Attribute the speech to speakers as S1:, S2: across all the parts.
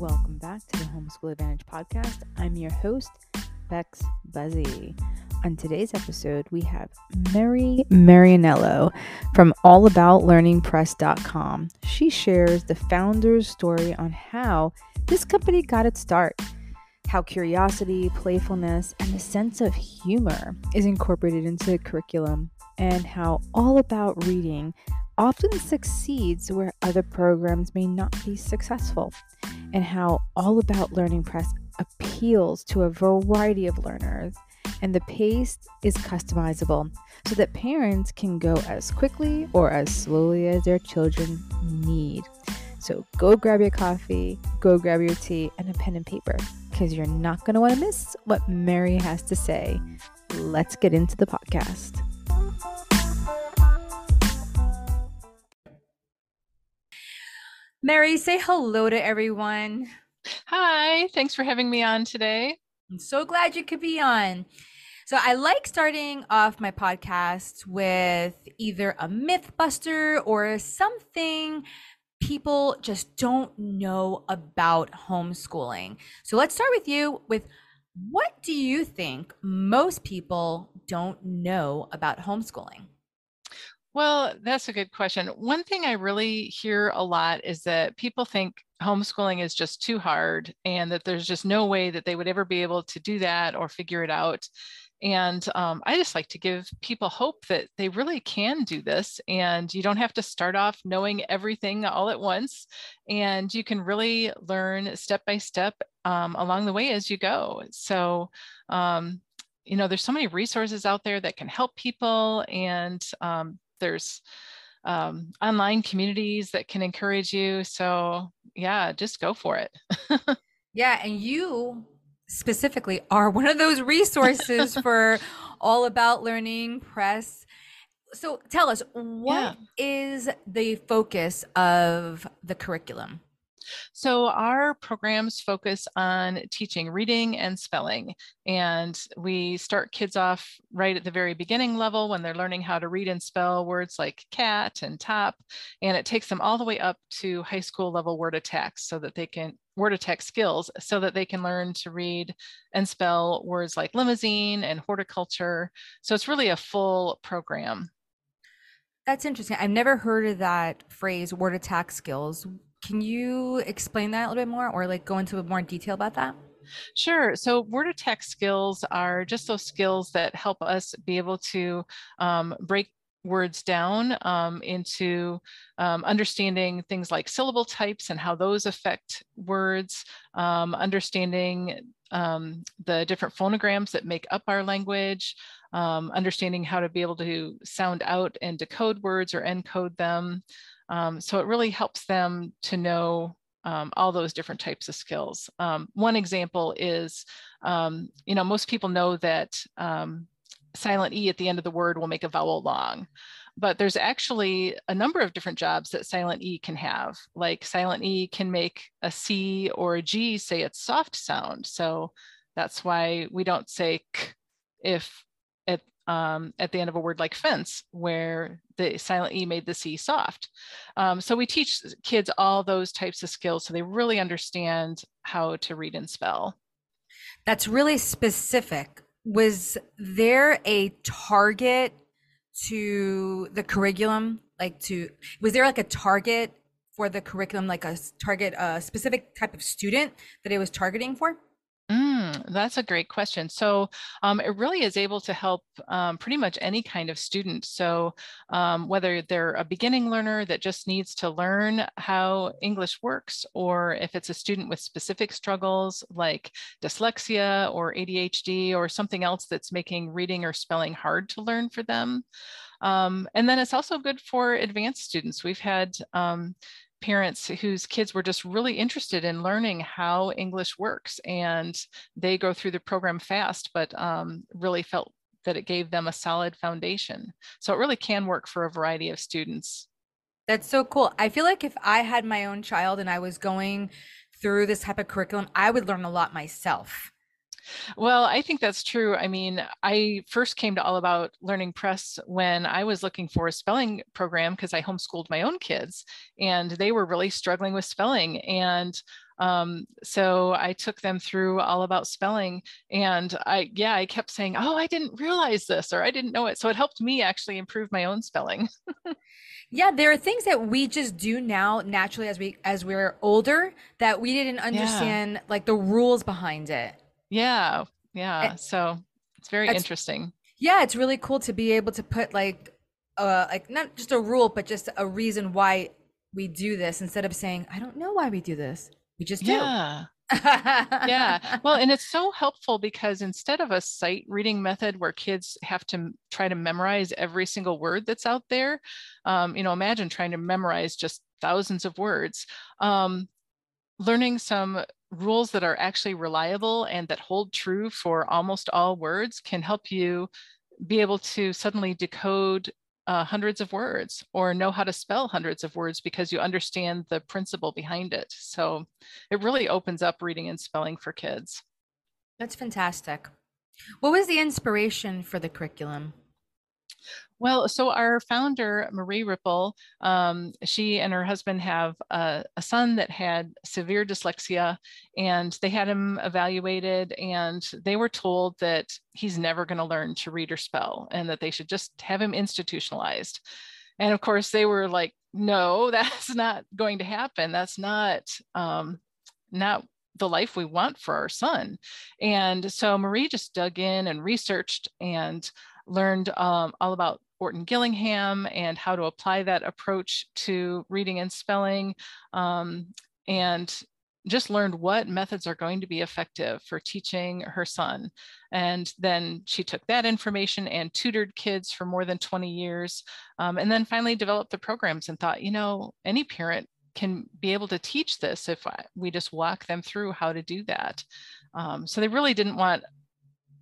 S1: Welcome back to the Homeschool Advantage podcast. I'm your host, Bex Buzzy. On today's episode, we have Merry Marinello from allaboutlearningpress.com. She shares the founder's story on how this company got its start, how curiosity, playfulness, and a sense of humor is incorporated into the curriculum, and how All About Reading often succeeds where other programs may not be successful, and how All About Learning Press appeals to a variety of learners, and the pace is customizable so that parents can go as quickly or as slowly as their children need. So go grab your coffee, go grab your tea, and a pen and paper because you're not going to want to miss what Merry has to say. Let's get into the podcast. Merry, say hello to everyone.
S2: Hi, thanks for having me on today.
S1: I'm so glad you could be on. So, I like starting off my podcast with either a myth buster or something people just don't know about homeschooling. So, let's start with you with what do you think most people don't know about homeschooling?
S2: Well, that's a good question. One thing I really hear a lot is that people think homeschooling is just too hard and that there's just no way that they would ever be able to do that or figure it out. And um, I just like to give people hope that they really can do this and you don't have to start off knowing everything all at once. And you can really learn step by step um, along the way as you go. So, um, you know, there's so many resources out there that can help people and um, there's um, online communities that can encourage you. So yeah, just go for it.
S1: yeah, and you specifically are one of those resources for all about learning press. So tell us, what yeah. is the focus of the curriculum?
S2: So, our programs focus on teaching reading and spelling. And we start kids off right at the very beginning level when they're learning how to read and spell words like cat and top. And it takes them all the way up to high school level word attacks so that they can word attack skills so that they can learn to read and spell words like limousine and horticulture. So, it's really a full program.
S1: That's interesting. I've never heard of that phrase, word attack skills. Can you explain that a little bit more or like go into more detail about that?
S2: Sure. So, word attack skills are just those skills that help us be able to um, break words down um, into um, understanding things like syllable types and how those affect words, um, understanding um, the different phonograms that make up our language, um, understanding how to be able to sound out and decode words or encode them. Um, so it really helps them to know um, all those different types of skills. Um, one example is, um, you know, most people know that um, silent E at the end of the word will make a vowel long, but there's actually a number of different jobs that silent E can have. Like silent E can make a C or a G say its soft sound. So that's why we don't say k if at um, at the end of a word like fence, where the silent E made the C soft. Um, so we teach kids all those types of skills so they really understand how to read and spell.
S1: That's really specific. Was there a target to the curriculum? Like to, was there like a target for the curriculum, like a target, a specific type of student that it was targeting for?
S2: That's a great question. So um, it really is able to help um, pretty much any kind of student. So um, whether they're a beginning learner that just needs to learn how English works, or if it's a student with specific struggles like dyslexia or ADHD or something else that's making reading or spelling hard to learn for them. Um, and then it's also good for advanced students. We've had um, parents whose kids were just really interested in learning how English works and they go through the program fast, but um, really felt that it gave them a solid foundation. So it really can work for a variety of students.
S1: That's so cool. I feel like if I had my own child and I was going through this type of curriculum, I would learn a lot myself.
S2: Well, I think that's true. I mean, I first came to All About Learning Press when I was looking for a spelling program because I homeschooled my own kids and they were really struggling with spelling. And um, so I took them through all about spelling and I, yeah, I kept saying, oh, I didn't realize this or I didn't know it. So it helped me actually improve my own spelling.
S1: yeah, there are things that we just do now naturally as we, as we're older that we didn't understand yeah. like the rules behind it.
S2: Yeah. Yeah. so it's very interesting.
S1: Yeah. It's really cool to be able to put like, uh, like not just a rule, but just a reason why we do this instead of saying, I don't know why we do this. We just do.
S2: Yeah. yeah. Well, and it's so helpful because instead of a sight reading method where kids have to try to memorize every single word that's out there, um, you know, imagine trying to memorize just thousands of words. Um, learning some rules that are actually reliable and that hold true for almost all words can help you be able to suddenly decode uh, hundreds of words or know how to spell hundreds of words because you understand the principle behind it. So it really opens up reading and spelling for kids.
S1: That's fantastic. What was the inspiration for the curriculum?
S2: Well, so our founder, Marie Rippel, um, she and her husband have a, a, son that had severe dyslexia, and they had him evaluated, and they were told that he's never going to learn to read or spell, and that they should just have him institutionalized. And of course, they were like, "No, that's not going to happen. That's not um, not the life we want for our son." And so Marie just dug in and researched and learned um, all about Orton Gillingham and how to apply that approach to reading and spelling, um, and just learned what methods are going to be effective for teaching her son. And then she took that information and tutored kids for more than 20 years. Um, and then finally developed the programs and thought, you know, any parent can be able to teach this if we just walk them through how to do that. Um, so they really didn't want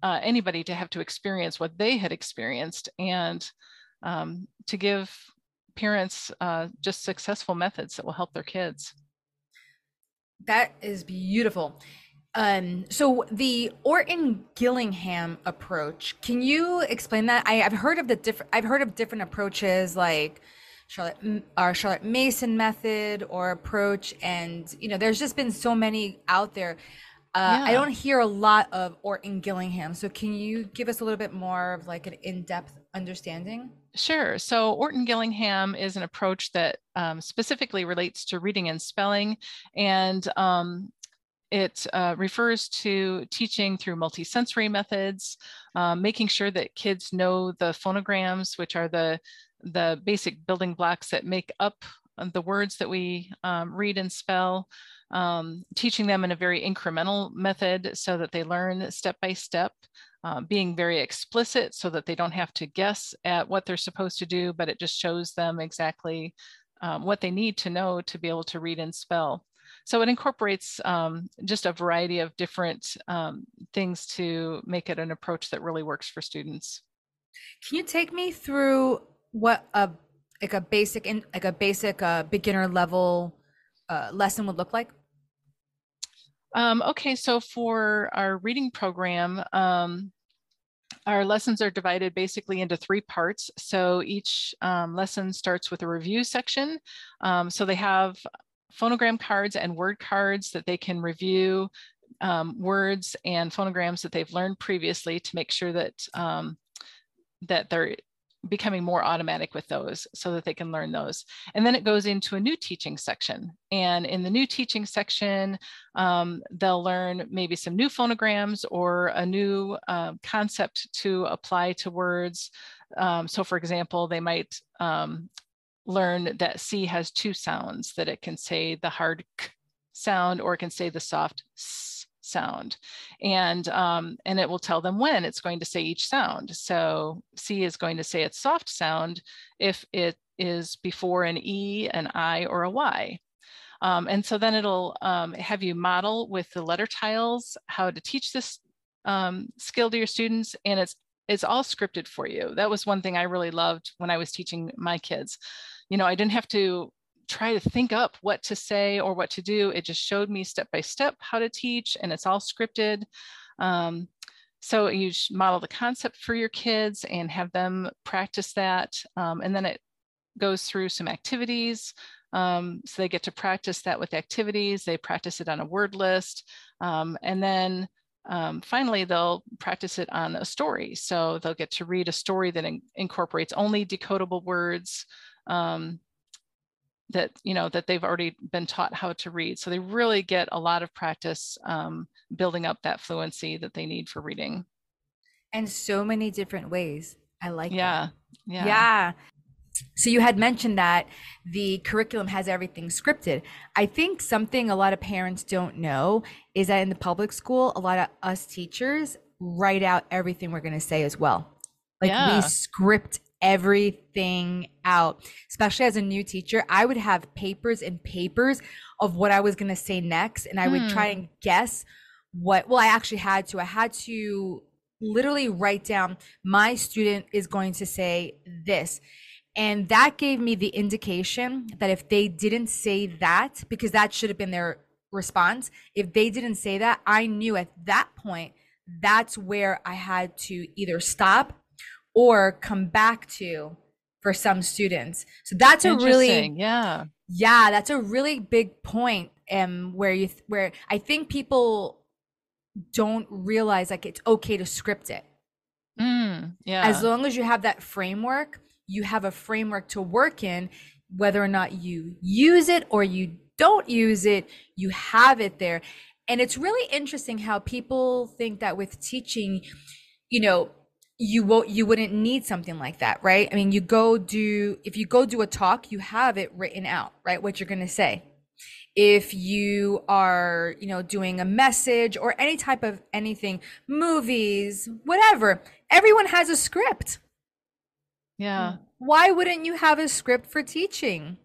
S2: uh, anybody to have to experience what they had experienced and um, to give parents uh, just successful methods that will help their kids.
S1: That is beautiful. Um, so the Orton Gillingham approach, can you explain that? I, have heard of the different. I've heard of different approaches like Charlotte or Charlotte Mason method or approach, and you know, there's just been so many out there. Uh, yeah. I don't hear a lot of Orton Gillingham. So can you give us a little bit more of like an in-depth understanding?
S2: Sure. So Orton Gillingham is an approach that um, specifically relates to reading and spelling, and um, it uh, refers to teaching through multisensory methods, um, making sure that kids know the phonograms, which are the the basic building blocks that make up the words that we um, read and spell um, teaching them in a very incremental method so that they learn step by step, uh, being very explicit so that they don't have to guess at what they're supposed to do, but it just shows them exactly um, what they need to know to be able to read and spell. So it incorporates um, just a variety of different um, things to make it an approach that really works for students.
S1: Can you take me through what a like a basic in like a basic uh, beginner level uh, lesson would look like?
S2: Um, okay, so for our reading program, um, our lessons are divided basically into three parts. So each um, lesson starts with a review section. Um, so they have phonogram cards and word cards that they can review um, words and phonograms that they've learned previously to make sure that um, that they're becoming more automatic with those so that they can learn those. And then it goes into a new teaching section. And in the new teaching section, um, they'll learn maybe some new phonograms or a new uh, concept to apply to words. Um, so for example, they might um, learn that C has two sounds, that it can say the hard k sound or it can say the soft s sound. And um, and it will tell them when it's going to say each sound. So c is going to say its soft sound if it is before an e an i or a y. Um, and so then it'll um, have you model with the letter tiles how to teach this um, skill to your students and it's it's all scripted for you. That was one thing i really loved when i was teaching my kids. You know i didn't have to try to think up what to say or what to do. It just showed me step by step how to teach, and it's all scripted. Um, so you model the concept for your kids and have them practice that. Um, and then it goes through some activities. Um, so they get to practice that with activities. They practice it on a word list. Um, and then um, finally, they'll practice it on a story. So they'll get to read a story that in incorporates only decodable words um, that, you know, that they've already been taught how to read. So they really get a lot of practice um, building up that fluency that they need for reading.
S1: And so many different ways. I like
S2: yeah.
S1: that.
S2: Yeah.
S1: Yeah. So you had mentioned that the curriculum has everything scripted. I think something a lot of parents don't know is that in the public school, a lot of us teachers write out everything we're going to say as well. Like
S2: Yeah.
S1: we script everything out. Especially as a new teacher, I would have papers and papers of what I was going to say next and I would try hmm. and guess what well I actually had to. I had to literally write down my student is going to say this and that gave me the indication that if they didn't say that, because that should have been their response, if they didn't say that, I knew at that point that's where I had to either stop or come back to for some students. So that's a really
S2: yeah.
S1: yeah, that's a really big point um where you th- where I think people don't realize like it's okay to script it
S2: Mm, yeah.
S1: as long as you have that framework, you have a framework to work in, whether or not you use it or you don't use it, you have it there. And it's really interesting how people think that with teaching, you know, you won't you wouldn't need something like that, right? I mean, you go do if you go do a talk, you have it written out, right? What you're going to say. If you are, you know, doing a message or any type of anything, movies, whatever, everyone has a script.
S2: yeah.
S1: Why wouldn't you have a script for teaching?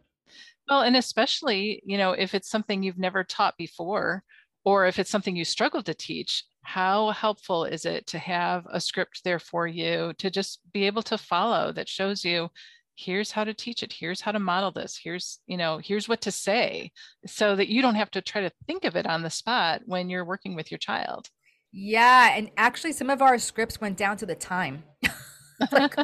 S2: Well, and especially, you know, if it's something you've never taught before, or if it's something you struggle to teach, how helpful is it to have a script there for you to just be able to follow that shows you here's how to teach it here's how to model this here's you know here's what to say so that you don't have to try to think of it on the spot when you're working with your child
S1: Yeah, and actually some of our scripts went down to the time. like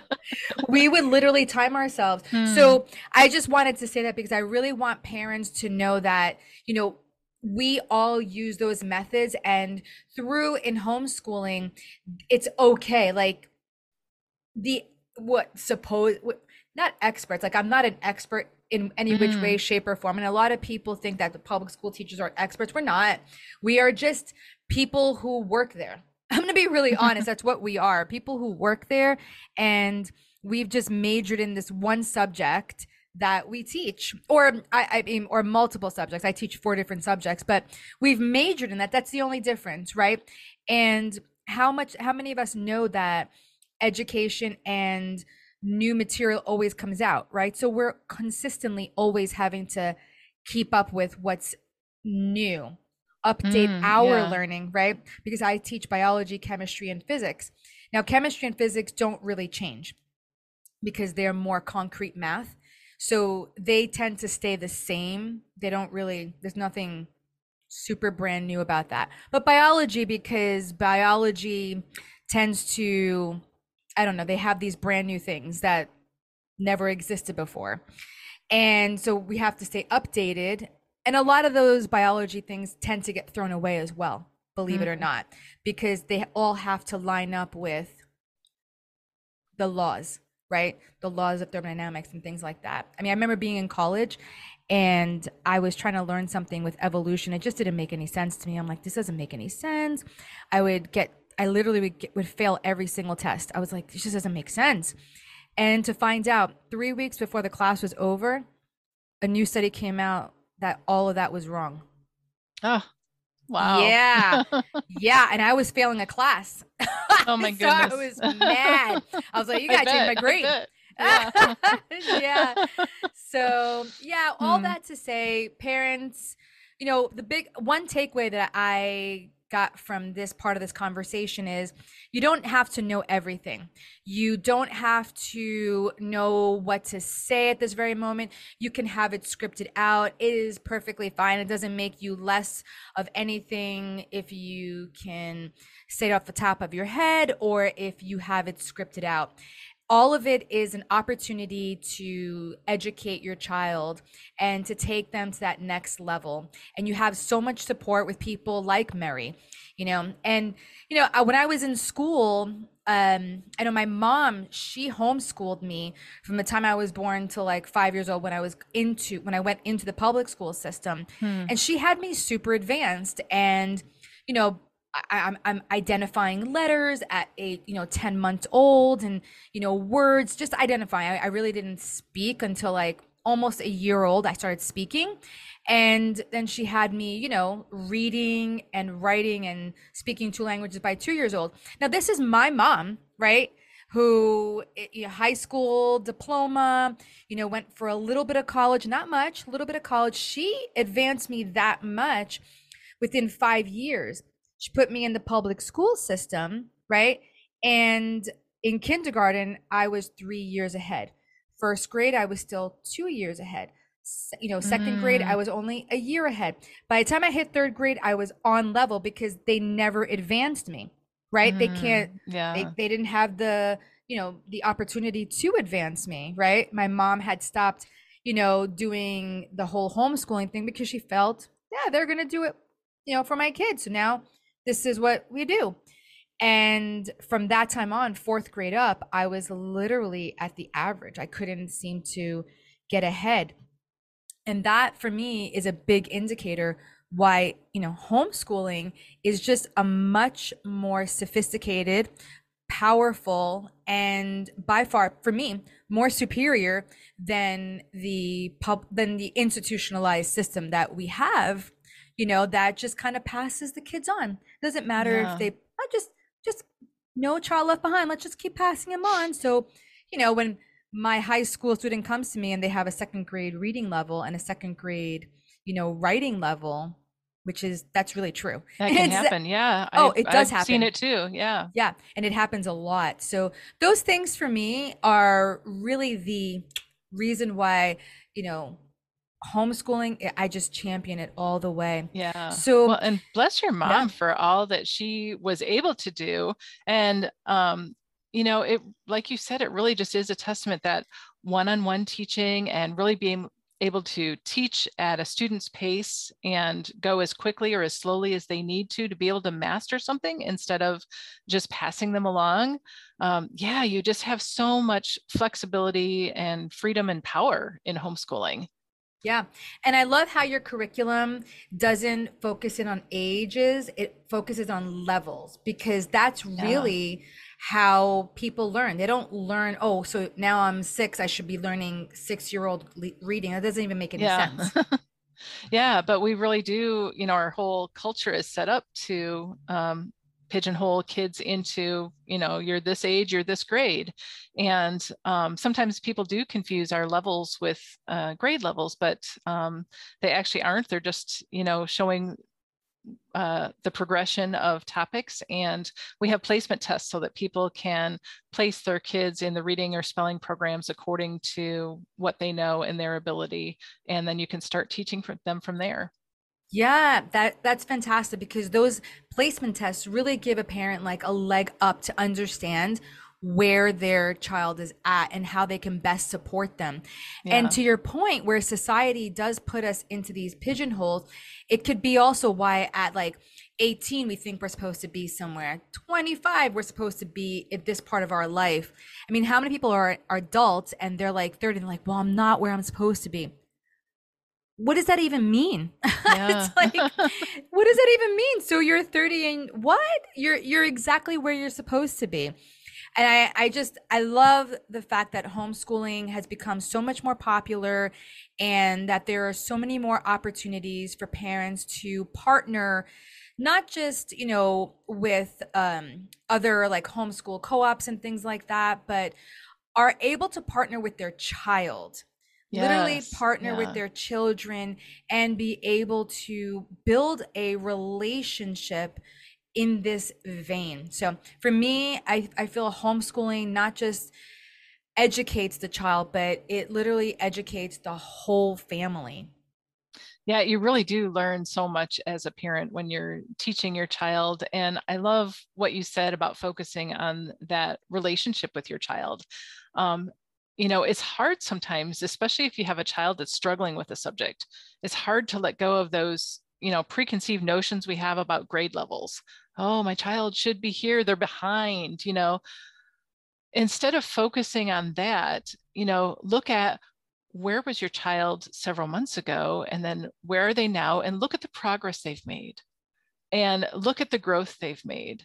S1: we would literally time ourselves. So hmm. I just wanted to say that because I really want parents to know that, you know, we all use those methods and through in homeschooling, it's okay. Like the what suppose what, not experts, like I'm not an expert in any which way, mm. shape, or form. And a lot of people think that the public school teachers are experts. We're not. We are just people who work there. I'm going to be really honest. That's what we are people who work there. And we've just majored in this one subject that we teach or I, I mean or multiple subjects. I teach four different subjects but we've majored in that. That's the only difference right? And how much how many of us know that education and new material always comes out right? So we're consistently always having to keep up with what's new update
S2: Mm,
S1: our
S2: yeah.
S1: learning right? Because i teach biology chemistry and physics. Now chemistry and physics don't really change because they're more concrete math so they tend to stay the same. They don't really there's nothing super brand new about that. But biology because biology tends to i don't know they have these brand new things that never existed before. And so we have to stay updated. And a lot of those biology things tend to get thrown away as well believe it or
S2: Mhm.
S1: not because they all have to line up with the laws right? The laws of thermodynamics and things like that. I mean i remember being in college and i was trying to learn something with evolution. It just didn't make any sense to me. I'm like this doesn't make any sense. I would get i literally would, get, would fail every single test. I was like this just doesn't make sense. And to find out three weeks before the class was over a new study came out that all of that was wrong.
S2: Oh wow.
S1: Yeah. yeah and i was failing a class.
S2: Oh my
S1: so i was mad. I was like you gotta change my grade.
S2: yeah.
S1: Yeah. So, yeah, all
S2: Hmm.
S1: that to say, parents, you know, the big one takeaway that I got from this part of this conversation is you don't have to know everything. You don't have to know what to say at this very moment. You can have it scripted out. It is perfectly fine. It doesn't make you less of anything if you can say it off the top of your head or if you have it scripted out all of it is an opportunity to educate your child and to take them to that next level. And you have so much support with people like Merry, you know. And, you know, when I was in school, um, I know my mom, she homeschooled me from the time I was born to like five years old when I was into, when I went into the public school system. Hmm. And she had me super advanced. And, you know, I, am I'm identifying letters at eight, you know, 10 months old and, you know, words, just identifying. I, I really didn't speak until like almost a year old. I started speaking. And then she had me, you know, reading and writing and speaking two languages by two years old. Now, this is my mom, right? Who, eh, you know, high school diploma, you know, went for a little bit of college, not much, a little bit of college. She advanced me that much within five years she put me in the public school system, right? And in kindergarten, I was three years ahead. First grade, I was still two years ahead. You know, second mm. grade, I mm. was only a year ahead. By the time I hit third grade, I was on level because they never advanced me, right? Mm. They can't, yeah. they, they didn't have the, you know, the opportunity to advance me, right? My mom had stopped, you know, doing the whole homeschooling thing because she felt, yeah, they're going to do it, you know, for my kids. So now this is what we do. And from that time on, fourth grade up, I was literally at the average. I couldn't seem to get ahead. And that for me is a big indicator why, you know, homeschooling is just a much more sophisticated, powerful, and by far for me, more superior than the pub than the institutionalized system that we have you know that just kind of passes the kids on. Doesn't matter yeah. if they I just just no child left behind. Let's just keep passing them on. So you know when my high school student comes to me and they have a second grade reading level and a second grade you know writing level which is that's really true.
S2: That can happen. Yeah.
S1: oh I've, it does
S2: I've
S1: happen.
S2: seen it too. Yeah.
S1: Yeah. And it happens a lot. So those things for me are really the reason why you know homeschooling i just champion it all the way.
S2: Yeah. So well, and bless your mom yeah. for all that she was able to do. And um you know it like you said it really just is a testament that one-on-one teaching and really being able to teach at a student's pace and go as quickly or as slowly as they need to to be able to master something instead of just passing them along um, yeah you just have so much flexibility and freedom and power in homeschooling
S1: yeah. And I love how your curriculum doesn't focus in on ages, it focuses on levels because that's really how people learn. They don't learn, oh, so now I'm six, I should be learning six year old le- reading. That doesn't even make any yeah. sense.
S2: yeah. But we really do, you know, our whole culture is set up to um, pigeonhole kids into you know you're this age you're this grade. And um, sometimes people do confuse our levels with uh, grade levels but um, they actually aren't. They're just you know showing uh, the progression of topics and we have placement tests so that people can place their kids in the reading or spelling programs according to what they know and their ability and then you can start teaching them from there
S1: yeah, that that's fantastic because those placement tests really give a parent like a leg up to understand where their child is at and how they can best support them. Yeah. And to your point where society does put us into these pigeonholes, it could be also why at like 18 we think we're supposed to be somewhere 25 we're supposed to be at this part of our life i mean how many people are, are adults and they're like 30 and like well i'm not where i'm supposed to be what does that even mean? Yeah. it's like, what does that even mean? So you're 30 and what? You're you're exactly where you're supposed to be. And I, I just I love the fact that homeschooling has become so much more popular and that there are so many more opportunities for parents to partner not just you know with um, other like homeschool co-ops and things like that but are able to partner with their child yes, literally partner yeah. with their children and be able to build a relationship in this vein. So for me, I, I feel homeschooling not just educates the child, but it literally educates the whole family.
S2: Yeah, you really do learn so much as a parent when you're teaching your child. And I love what you said about focusing on that relationship with your child. Um, you know, it's hard sometimes, especially if you have a child that's struggling with a subject. It's hard to let go of those, you know, preconceived notions we have about grade levels. Oh, my child should be here, they're behind, you know. Instead of focusing on that, you know, look at where was your child several months ago and then where are they now and look at the progress they've made and look at the growth they've made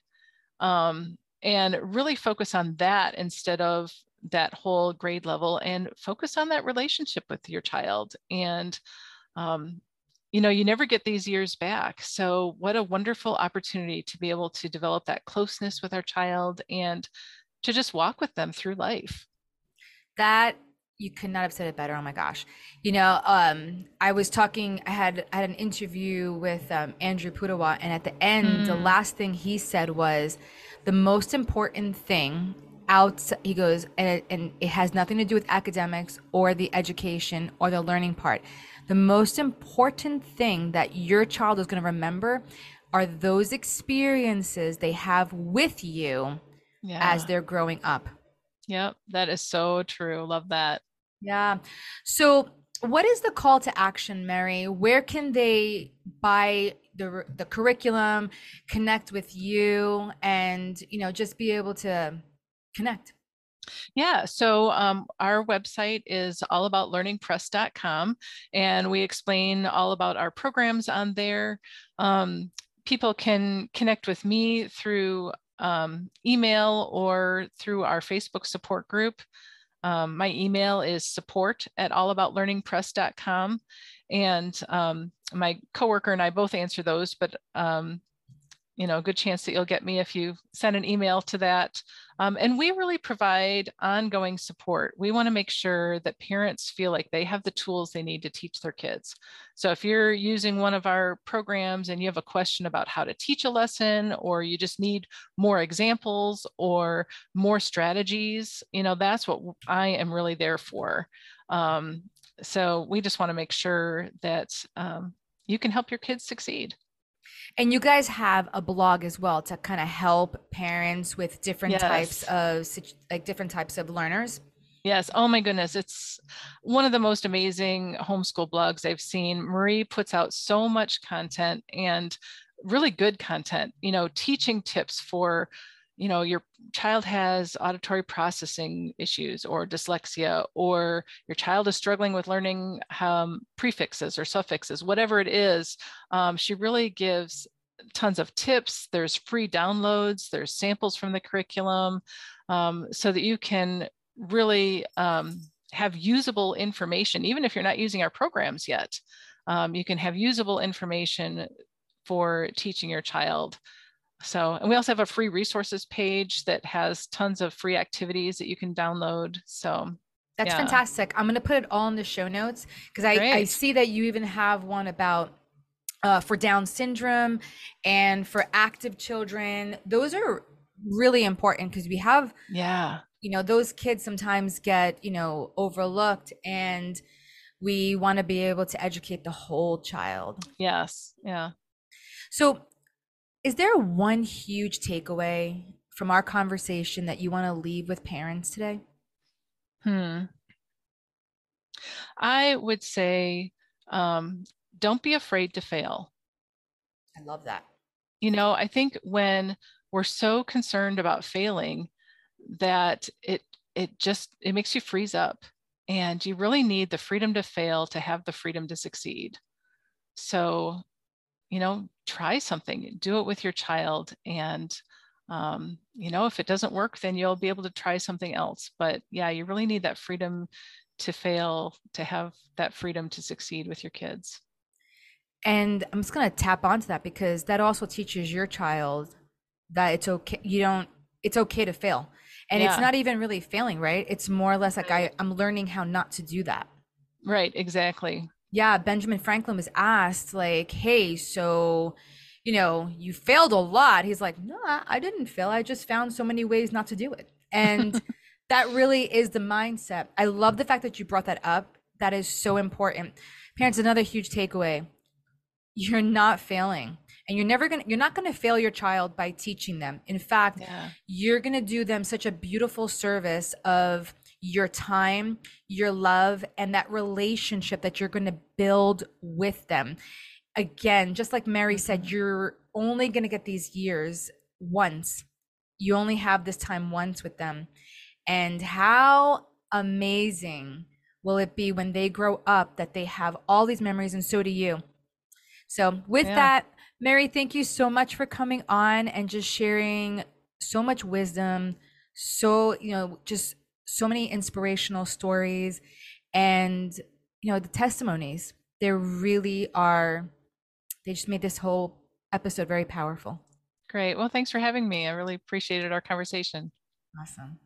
S2: um, and really focus on that instead of that whole grade level and focus on that relationship with your child and um, you know you never get these years back so what a wonderful opportunity to be able to develop that closeness with our child and to just walk with them through life
S1: that you could not have said it better. Oh my gosh. You know, um, I was talking, I had I had an interview with um, Andrew Pudewa, and at the end, mm. the last thing he said was the most important thing out he goes and it, and it has nothing to do with academics or the education or the learning part the most important thing that your child is going to remember are those experiences they have with you yeah. as they're growing up
S2: Yep, that is so true. Love that.
S1: Yeah. So, what is the call to action, Merry? Where can they buy the the curriculum, connect with you, and you know just be able to connect?
S2: Yeah, so um, our website is allaboutlearningpress.com, and we explain all about our programs on there. Um, people can connect with me through um, email or through our Facebook support group. Um, my email is support at allaboutlearningpress.com. And um, my coworker and I both answer those, but um, you know, a good chance that you'll get me if you send an email to that. Um, and we really provide ongoing support. We want to make sure that parents feel like they have the tools they need to teach their kids. So if you're using one of our programs and you have a question about how to teach a lesson, or you just need more examples or more strategies, you know, that's what I am really there for. Um, so we just want to make sure that um, you can help your kids succeed.
S1: And you guys have a blog as well to kind of help parents with different yes. types of like different types of learners.
S2: Yes. Oh my goodness. It's one of the most amazing homeschool blogs I've seen. Marie puts out so much content and really good content, you know, teaching tips for, you know, your child has auditory processing issues or dyslexia, or your child is struggling with learning um, prefixes or suffixes, whatever it is. Um, she really gives tons of tips. There's free downloads, there's samples from the curriculum um, so that you can really um, have usable information, even if you're not using our programs yet. Um, you can have usable information for teaching your child. So, and we also have a free resources page that has tons of free activities that you can download. So,
S1: that's yeah. fantastic. I'm going to put it all in the show notes because I, I see that you even have one about uh, for Down syndrome and for active children. Those are really important because we have,
S2: yeah,
S1: you know, those kids sometimes get, you know, overlooked and we want to be able to educate the whole child.
S2: Yes. Yeah.
S1: So is there one huge takeaway from our conversation that you want to leave with parents today?
S2: Hmm. I would say um, don't be afraid to fail.
S1: I love that.
S2: You know, I think when we're so concerned about failing that it it just it makes you freeze up and you really need the freedom to fail to have the freedom to succeed. So you know, try something, do it with your child. And, um, you know, if it doesn't work, then you'll be able to try something else. But yeah, you really need that freedom to fail, to have that freedom to succeed with your kids.
S1: And I'm just going to tap onto that because that also teaches your child that it's okay. You don't, it's okay to fail. And yeah. it's not even really failing, right? It's more or less like I, I'm learning how not to do that.
S2: Right, exactly
S1: yeah, Benjamin Franklin was asked, like, hey, so, you know, you failed a lot. He's like, no, I didn't fail. I just found so many ways not to do it. And that really is the mindset. I love the fact that you brought that up. That is so important. Parents, another huge takeaway. You're not failing. And you're never gonna you're not gonna fail your child by teaching them. In fact, yeah. you're gonna do them such a beautiful service of your time, your love, and that relationship that you're gonna build with them again, just like Merry said, mm-hmm. you're only going to get these years once. You only have this time once with them. And how amazing will it be when they grow up that they have all these memories and so do you. So, with yeah. that, Merry, thank you so much for coming on and just sharing so much wisdom, so, you know, just so many inspirational stories and, you know, the testimonies. There really are they just made this whole episode very powerful.
S2: Great. Well, thanks for having me. I really appreciated our conversation.
S1: Awesome.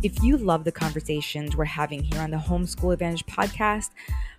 S1: If you love the conversations we're having here on the Homeschool Advantage podcast,